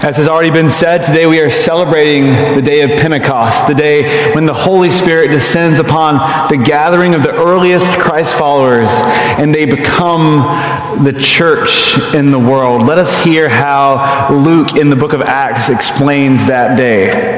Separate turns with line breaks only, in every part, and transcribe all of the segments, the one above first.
As has already been said, today we are celebrating the day of Pentecost, the day when the Holy Spirit descends upon the gathering of the earliest Christ followers and they become the church in the world. Let us hear how Luke in the book of Acts explains that day.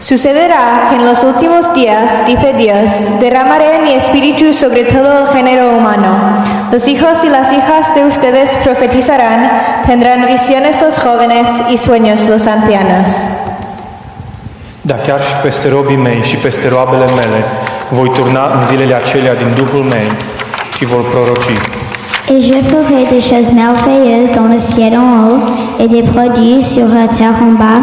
Sucederá que en los últimos días, dice Dios, derramaré mi espíritu sobre todo el género humano. Los hijos y las hijas de ustedes profetizarán, tendrán visiones los jóvenes y sueños los ancianos.
Da chiar și peste robii mei și peste roabele mele voi turna în zilele acelea din Duhul meu și vor proroci.
Et je ferai des choses merveilleuses dans le ciel en haut et des prodiges sur la terre en bas,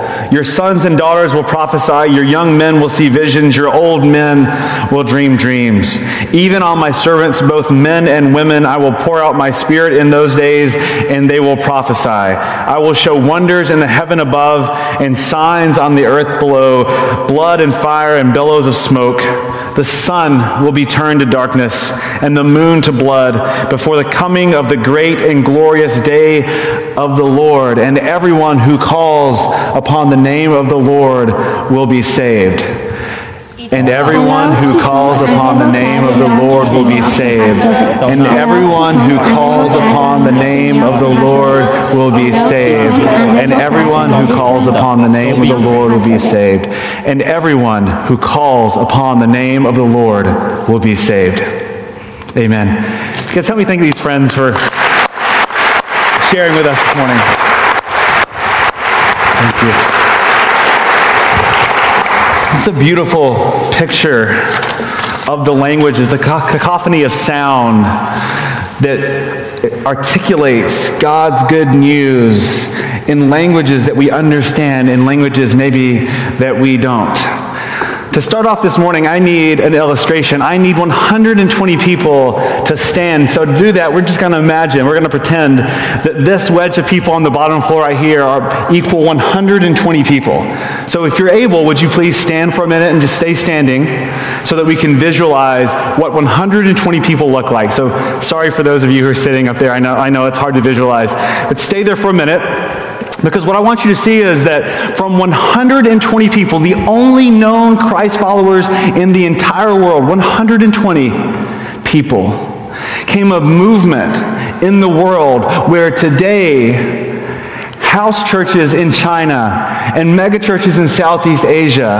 Your sons and daughters will prophesy, your young men will see visions, your old men will dream dreams. Even on my servants, both men and women, I will pour out my spirit in those days, and they will prophesy. I will show wonders in the heaven above and signs on the earth below blood and fire and billows of smoke. The sun will be turned to darkness and the moon to blood before the coming of the great and glorious day of the Lord, and everyone who calls upon the name of the Lord will be saved. And everyone who calls upon the name of the Lord will be saved. And everyone who calls upon the name of the Lord will be saved. And everyone who calls upon the name of the Lord will be saved. And everyone who calls upon the name of the Lord will be saved. Amen. Guys, help me thank these friends for sharing with us this morning. Thank you. It's a beautiful picture of the language, languages, the cacophony of sound that articulates God's good news in languages that we understand, in languages maybe that we don't. To start off this morning, I need an illustration. I need 120 people to stand. So to do that, we're just going to imagine, we're going to pretend that this wedge of people on the bottom floor right here are equal 120 people. So if you're able, would you please stand for a minute and just stay standing so that we can visualize what 120 people look like. So sorry for those of you who are sitting up there. I know, I know it's hard to visualize, but stay there for a minute. Because what I want you to see is that from 120 people, the only known Christ followers in the entire world, 120 people, came a movement in the world where today house churches in China and megachurches in Southeast Asia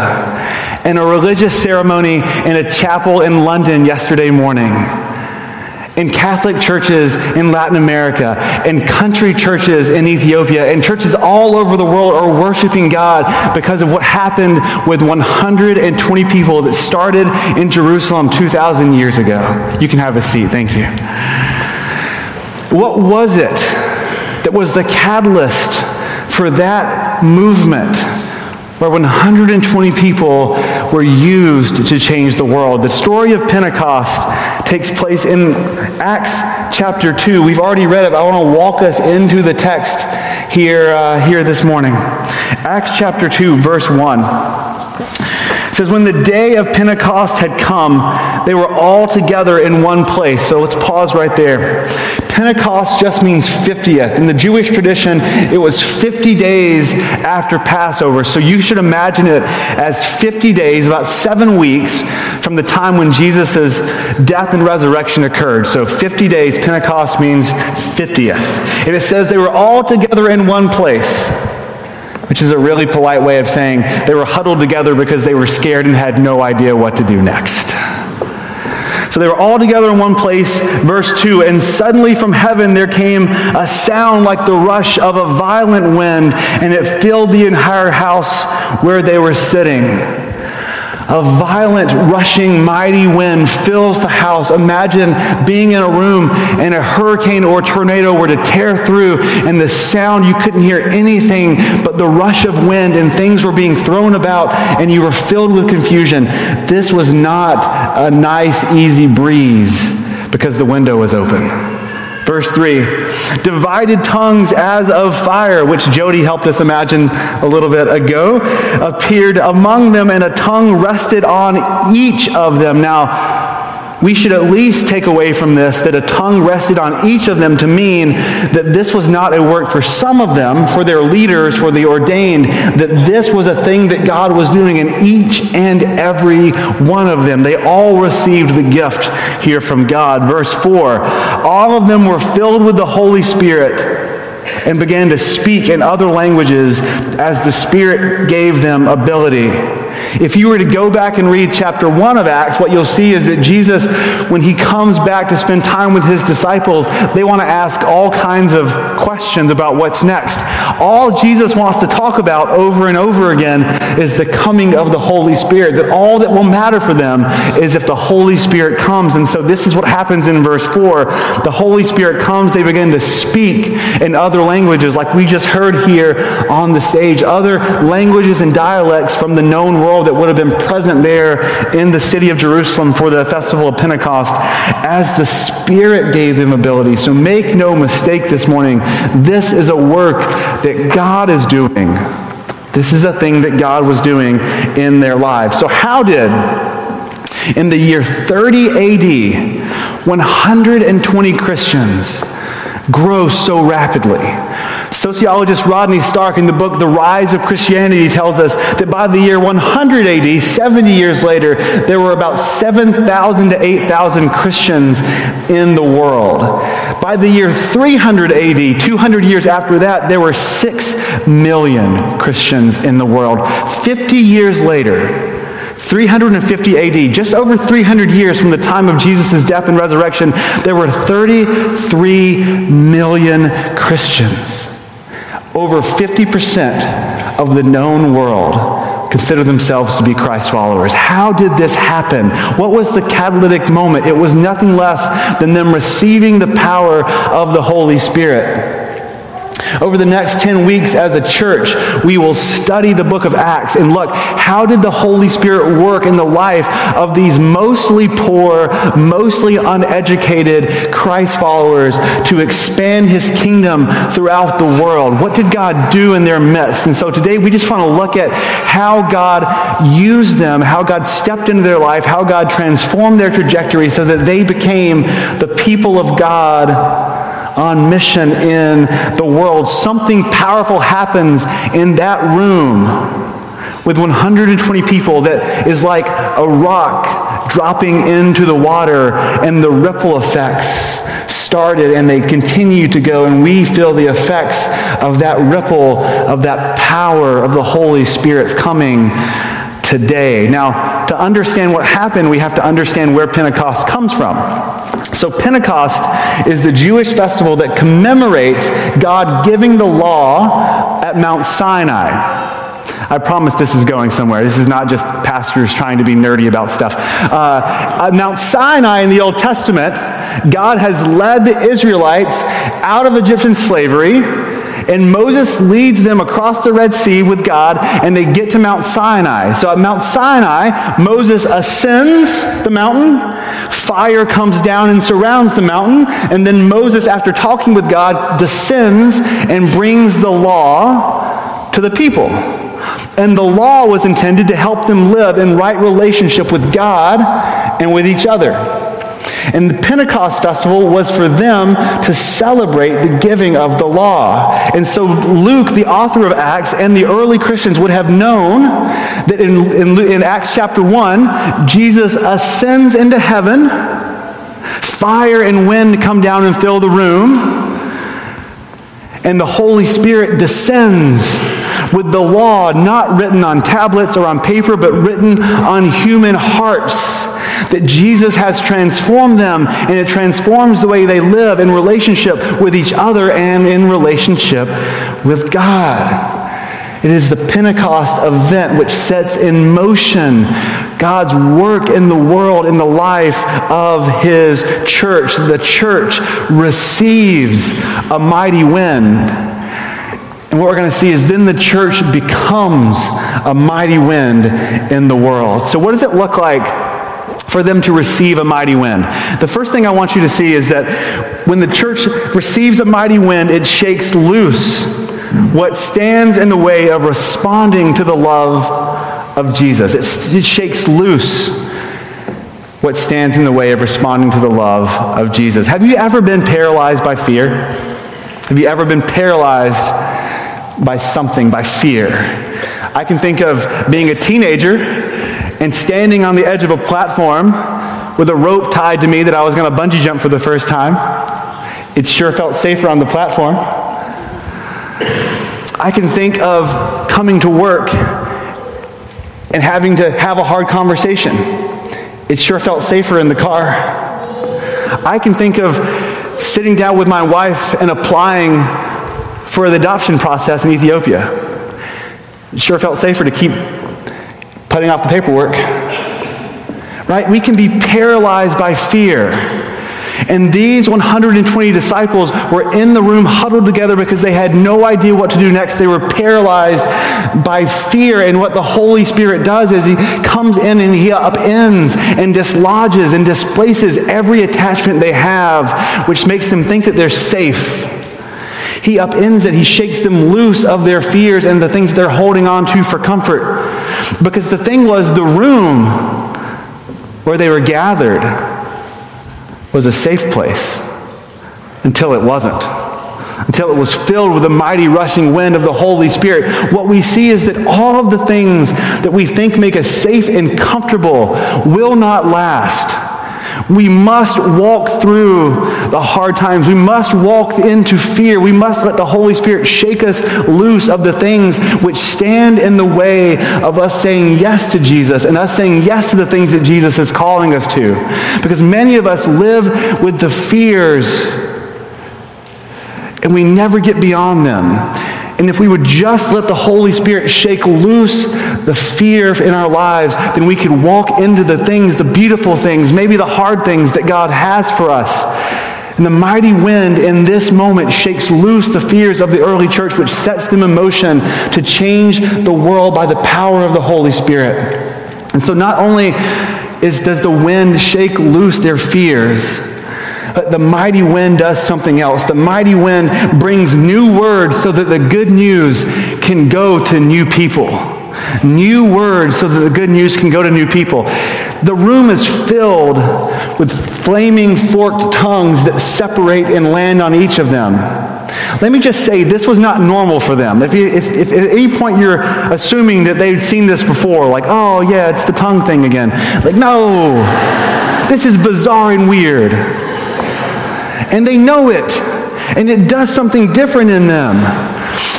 and a religious ceremony in a chapel in London yesterday morning in Catholic churches in Latin America, in country churches in Ethiopia, and churches all over the world are worshiping God because of what happened with 120 people that started in Jerusalem 2,000 years ago. You can have a seat. Thank you. What was it that was the catalyst for that movement? Where 120 people were used to change the world. The story of Pentecost takes place in Acts chapter 2. We've already read it, but I want to walk us into the text here, uh, here this morning. Acts chapter 2, verse 1 says, When the day of Pentecost had come, they were all together in one place. So let's pause right there. Pentecost just means 50th. In the Jewish tradition, it was 50 days after Passover. So you should imagine it as 50 days, about seven weeks from the time when Jesus' death and resurrection occurred. So 50 days, Pentecost means 50th. And it says they were all together in one place which is a really polite way of saying they were huddled together because they were scared and had no idea what to do next. So they were all together in one place, verse 2, and suddenly from heaven there came a sound like the rush of a violent wind, and it filled the entire house where they were sitting. A violent, rushing, mighty wind fills the house. Imagine being in a room and a hurricane or tornado were to tear through, and the sound you couldn't hear anything but the rush of wind, and things were being thrown about, and you were filled with confusion. This was not a nice, easy breeze because the window was open. Verse 3 divided tongues as of fire, which Jody helped us imagine a little bit ago, appeared among them, and a tongue rested on each of them. Now, we should at least take away from this that a tongue rested on each of them to mean that this was not a work for some of them, for their leaders, for the ordained, that this was a thing that God was doing in each and every one of them. They all received the gift here from God. Verse 4 All of them were filled with the Holy Spirit and began to speak in other languages as the Spirit gave them ability. If you were to go back and read chapter 1 of Acts, what you'll see is that Jesus, when he comes back to spend time with his disciples, they want to ask all kinds of questions about what's next. All Jesus wants to talk about over and over again is the coming of the Holy Spirit, that all that will matter for them is if the Holy Spirit comes. And so this is what happens in verse 4. The Holy Spirit comes, they begin to speak in other languages, like we just heard here on the stage, other languages and dialects from the known world that would have been present there in the city of Jerusalem for the festival of Pentecost as the Spirit gave them ability. So make no mistake this morning, this is a work that God is doing. This is a thing that God was doing in their lives. So, how did, in the year 30 AD, 120 Christians grow so rapidly? Sociologist Rodney Stark, in the book The Rise of Christianity, tells us that by the year 100 AD, 70 years later, there were about 7,000 to 8,000 Christians in the world. By the year 300 AD, 200 years after that, there were 6 million Christians in the world. 50 years later, 350 AD, just over 300 years from the time of Jesus' death and resurrection, there were 33 million Christians. Over 50% of the known world consider themselves to be Christ followers. How did this happen? What was the catalytic moment? It was nothing less than them receiving the power of the Holy Spirit. Over the next 10 weeks as a church, we will study the book of Acts and look how did the Holy Spirit work in the life of these mostly poor, mostly uneducated Christ followers to expand his kingdom throughout the world? What did God do in their midst? And so today we just want to look at how God used them, how God stepped into their life, how God transformed their trajectory so that they became the people of God on mission in the world. Something powerful happens in that room with 120 people that is like a rock dropping into the water, and the ripple effects started and they continue to go, and we feel the effects of that ripple, of that power of the Holy Spirit's coming today. Now, to understand what happened, we have to understand where Pentecost comes from. So, Pentecost is the Jewish festival that commemorates God giving the law at Mount Sinai. I promise this is going somewhere. This is not just pastors trying to be nerdy about stuff. Uh, at Mount Sinai in the Old Testament, God has led the Israelites out of Egyptian slavery and Moses leads them across the Red Sea with God, and they get to Mount Sinai. So at Mount Sinai, Moses ascends the mountain, fire comes down and surrounds the mountain, and then Moses, after talking with God, descends and brings the law to the people. And the law was intended to help them live in right relationship with God and with each other. And the Pentecost festival was for them to celebrate the giving of the law. And so Luke, the author of Acts, and the early Christians would have known that in, in, in Acts chapter 1, Jesus ascends into heaven, fire and wind come down and fill the room, and the Holy Spirit descends with the law not written on tablets or on paper, but written on human hearts that Jesus has transformed them and it transforms the way they live in relationship with each other and in relationship with God. It is the Pentecost event which sets in motion God's work in the world, in the life of His church. The church receives a mighty wind. And what we're going to see is then the church becomes a mighty wind in the world. So, what does it look like for them to receive a mighty wind? The first thing I want you to see is that when the church receives a mighty wind, it shakes loose what stands in the way of responding to the love of Jesus. It, it shakes loose what stands in the way of responding to the love of Jesus. Have you ever been paralyzed by fear? Have you ever been paralyzed by something, by fear? I can think of being a teenager and standing on the edge of a platform with a rope tied to me that I was going to bungee jump for the first time. It sure felt safer on the platform. I can think of coming to work and having to have a hard conversation. It sure felt safer in the car. I can think of sitting down with my wife and applying for the adoption process in Ethiopia. It sure felt safer to keep putting off the paperwork. Right? We can be paralyzed by fear. And these 120 disciples were in the room huddled together because they had no idea what to do next. They were paralyzed by fear. And what the Holy Spirit does is He comes in and He upends and dislodges and displaces every attachment they have, which makes them think that they're safe. He upends it. He shakes them loose of their fears and the things they're holding on to for comfort. Because the thing was, the room where they were gathered was a safe place until it wasn't. Until it was filled with the mighty rushing wind of the Holy Spirit. What we see is that all of the things that we think make us safe and comfortable will not last. We must walk through the hard times. We must walk into fear. We must let the Holy Spirit shake us loose of the things which stand in the way of us saying yes to Jesus and us saying yes to the things that Jesus is calling us to. Because many of us live with the fears and we never get beyond them. And if we would just let the Holy Spirit shake loose the fear in our lives, then we could walk into the things, the beautiful things, maybe the hard things that God has for us. And the mighty wind in this moment shakes loose the fears of the early church, which sets them in motion to change the world by the power of the Holy Spirit. And so not only is, does the wind shake loose their fears, the mighty wind does something else. The mighty wind brings new words so that the good news can go to new people. New words so that the good news can go to new people. The room is filled with flaming forked tongues that separate and land on each of them. Let me just say, this was not normal for them. If, you, if, if, at any point you're assuming that they'd seen this before, like, oh, yeah, it's the tongue thing again. Like, no, this is bizarre and weird and they know it, and it does something different in them.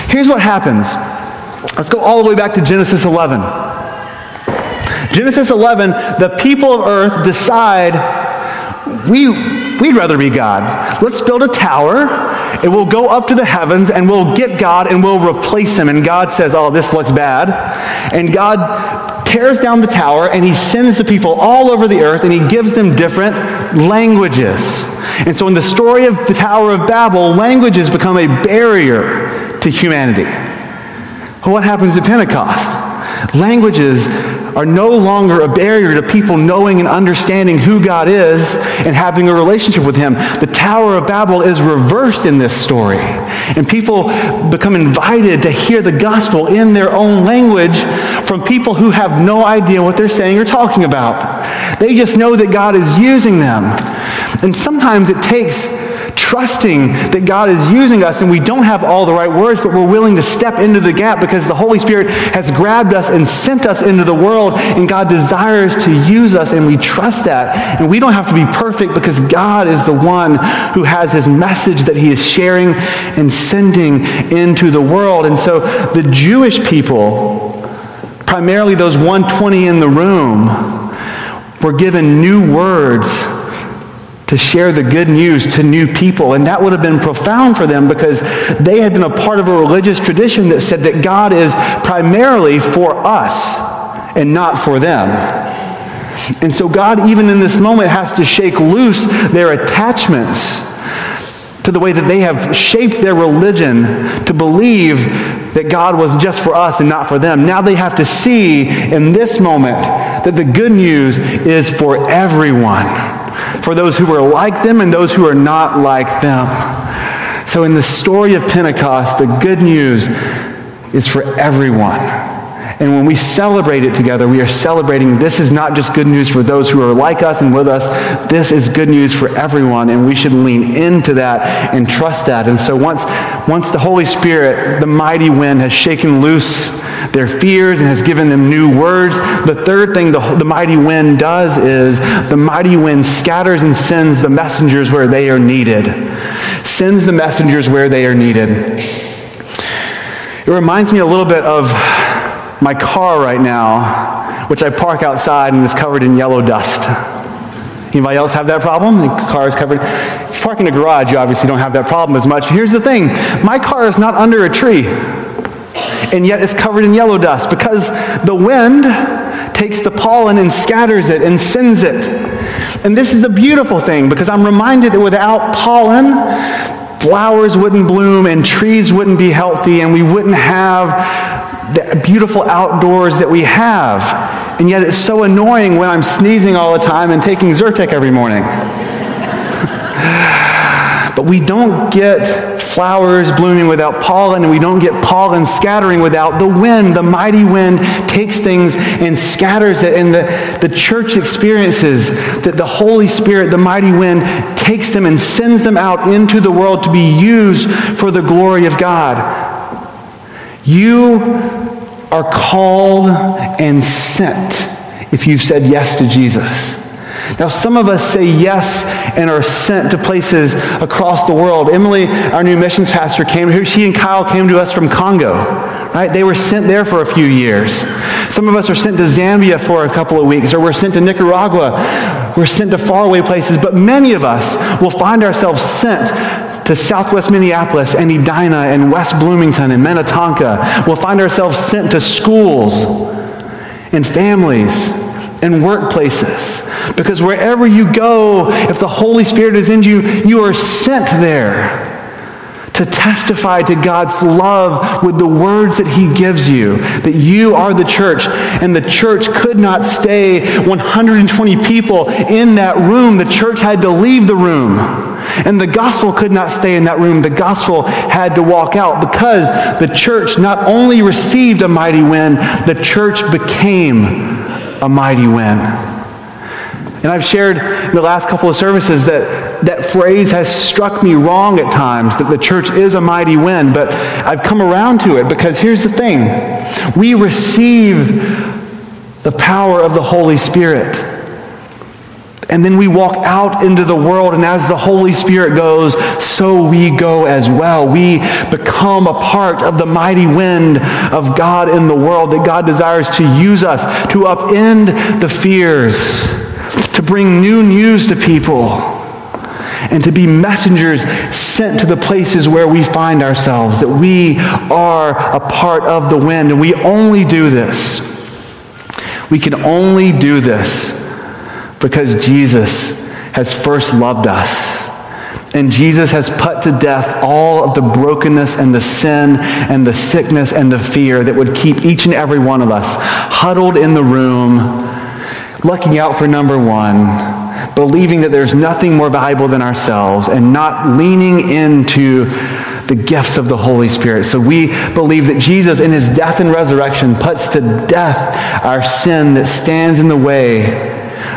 Here's what happens. Let's go all the way back to Genesis 11. Genesis 11, the people of earth decide we, we'd rather be God. Let's build a tower, and we'll go up to the heavens, and we'll get God, and we'll replace him. And God says, Oh, this looks bad. And God tears down the tower, and he sends the people all over the earth, and he gives them different languages. And so in the story of the Tower of Babel, languages become a barrier to humanity. What happens at Pentecost? Languages are no longer a barrier to people knowing and understanding who God is and having a relationship with Him. The Tower of Babel is reversed in this story. And people become invited to hear the gospel in their own language from people who have no idea what they're saying or talking about. They just know that God is using them. And sometimes it takes trusting that God is using us and we don't have all the right words, but we're willing to step into the gap because the Holy Spirit has grabbed us and sent us into the world and God desires to use us and we trust that. And we don't have to be perfect because God is the one who has his message that he is sharing and sending into the world. And so the Jewish people, primarily those 120 in the room, were given new words to share the good news to new people. And that would have been profound for them because they had been a part of a religious tradition that said that God is primarily for us and not for them. And so God, even in this moment, has to shake loose their attachments to the way that they have shaped their religion to believe that God was just for us and not for them. Now they have to see in this moment that the good news is for everyone for those who are like them and those who are not like them. So, in the story of Pentecost, the good news is for everyone. And when we celebrate it together, we are celebrating this is not just good news for those who are like us and with us. This is good news for everyone, and we should lean into that and trust that. And so once, once the Holy Spirit, the mighty wind, has shaken loose their fears and has given them new words. The third thing the, the mighty wind does is the mighty wind scatters and sends the messengers where they are needed. Sends the messengers where they are needed. It reminds me a little bit of my car right now, which I park outside and is covered in yellow dust. Anybody else have that problem? The car is covered. If you park in a garage, you obviously don't have that problem as much. Here's the thing my car is not under a tree and yet it's covered in yellow dust because the wind takes the pollen and scatters it and sends it. And this is a beautiful thing because I'm reminded that without pollen, flowers wouldn't bloom and trees wouldn't be healthy and we wouldn't have the beautiful outdoors that we have. And yet it's so annoying when I'm sneezing all the time and taking Zyrtec every morning. but we don't get flowers blooming without pollen, and we don't get pollen scattering without the wind. The mighty wind takes things and scatters it. And the, the church experiences that the Holy Spirit, the mighty wind, takes them and sends them out into the world to be used for the glory of God. You are called and sent if you've said yes to Jesus. Now, some of us say yes and are sent to places across the world. Emily, our new missions pastor, came here. She and Kyle came to us from Congo, right? They were sent there for a few years. Some of us are sent to Zambia for a couple of weeks, or we're sent to Nicaragua. We're sent to faraway places, but many of us will find ourselves sent to southwest Minneapolis and Edina and West Bloomington and Minnetonka. We'll find ourselves sent to schools and families and workplaces. Because wherever you go, if the Holy Spirit is in you, you are sent there to testify to God's love with the words that He gives you, that you are the church. And the church could not stay 120 people in that room. The church had to leave the room. And the gospel could not stay in that room. The gospel had to walk out because the church not only received a mighty wind, the church became a mighty wind. And I've shared in the last couple of services that that phrase has struck me wrong at times, that the church is a mighty wind, but I've come around to it because here's the thing we receive the power of the Holy Spirit. And then we walk out into the world, and as the Holy Spirit goes, so we go as well. We become a part of the mighty wind of God in the world, that God desires to use us to upend the fears to bring new news to people, and to be messengers sent to the places where we find ourselves, that we are a part of the wind. And we only do this. We can only do this because Jesus has first loved us. And Jesus has put to death all of the brokenness and the sin and the sickness and the fear that would keep each and every one of us huddled in the room looking out for number one, believing that there's nothing more valuable than ourselves, and not leaning into the gifts of the Holy Spirit. So we believe that Jesus, in his death and resurrection, puts to death our sin that stands in the way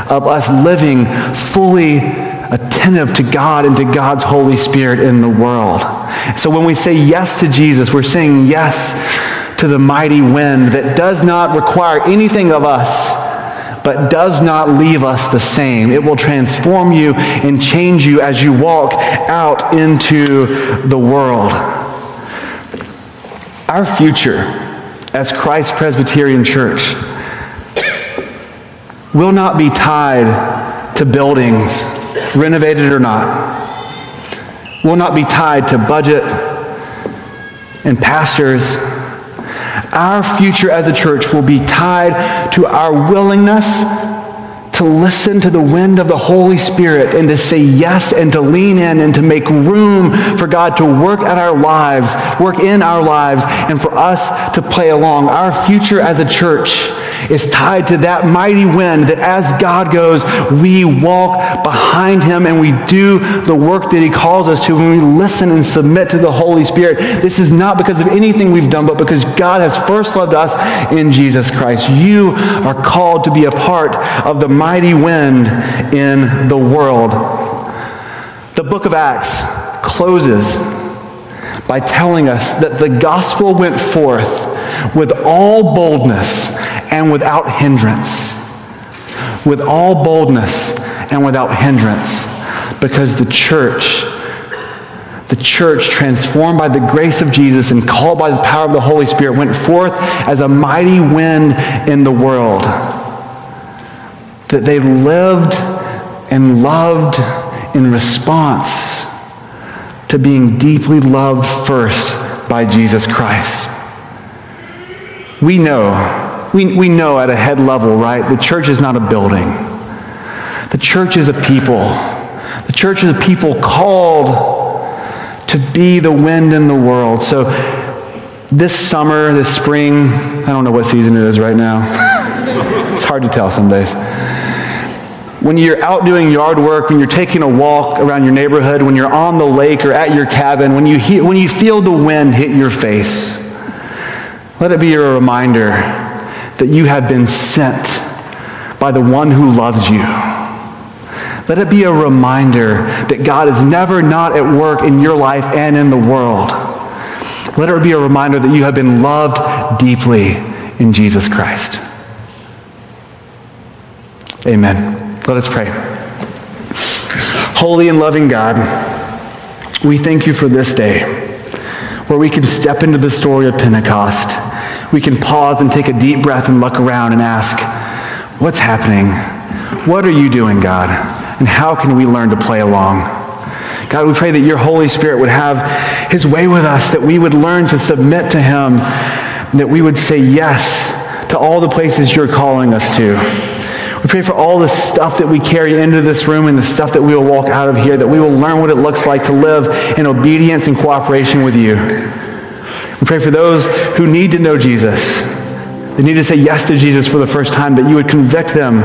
of us living fully attentive to God and to God's Holy Spirit in the world. So when we say yes to Jesus, we're saying yes to the mighty wind that does not require anything of us but does not leave us the same. It will transform you and change you as you walk out into the world. Our future as Christ Presbyterian Church will not be tied to buildings, renovated or not. Will not be tied to budget and pastors. Our future as a church will be tied to our willingness to listen to the wind of the Holy Spirit and to say yes and to lean in and to make room for God to work at our lives, work in our lives, and for us to play along. Our future as a church is tied to that mighty wind that as God goes, we walk behind him and we do the work that he calls us to when we listen and submit to the Holy Spirit. This is not because of anything we've done, but because God has first loved us in Jesus Christ. You are called to be a part of the mighty wind in the world. The book of Acts closes by telling us that the gospel went forth with all boldness and without hindrance. With all boldness and without hindrance. Because the church, the church transformed by the grace of Jesus and called by the power of the Holy Spirit went forth as a mighty wind in the world. That they lived and loved in response to being deeply loved first by Jesus Christ. We know we, we know at a head level, right? The church is not a building. The church is a people. The church is a people called to be the wind in the world. So this summer, this spring, I don't know what season it is right now. it's hard to tell some days. When you're out doing yard work, when you're taking a walk around your neighborhood, when you're on the lake or at your cabin, when you, he- when you feel the wind hit your face, let it be a reminder that you have been sent by the one who loves you. Let it be a reminder that God is never not at work in your life and in the world. Let it be a reminder that you have been loved deeply in Jesus Christ. Amen. Let us pray. Holy and loving God, we thank you for this day where we can step into the story of Pentecost we can pause and take a deep breath and look around and ask, What's happening? What are you doing, God? And how can we learn to play along? God, we pray that your Holy Spirit would have his way with us, that we would learn to submit to him, that we would say yes to all the places you're calling us to. We pray for all the stuff that we carry into this room and the stuff that we will walk out of here, that we will learn what it looks like to live in obedience and cooperation with you. We pray for those who need to know Jesus. They need to say yes to Jesus for the first time, that you would convict them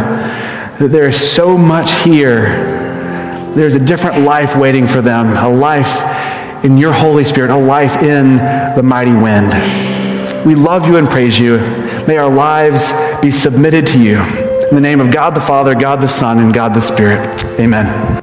that there is so much here. There's a different life waiting for them, a life in your Holy Spirit, a life in the mighty wind. We love you and praise you. May our lives be submitted to you. In the name of God the Father, God the Son, and God the Spirit. Amen.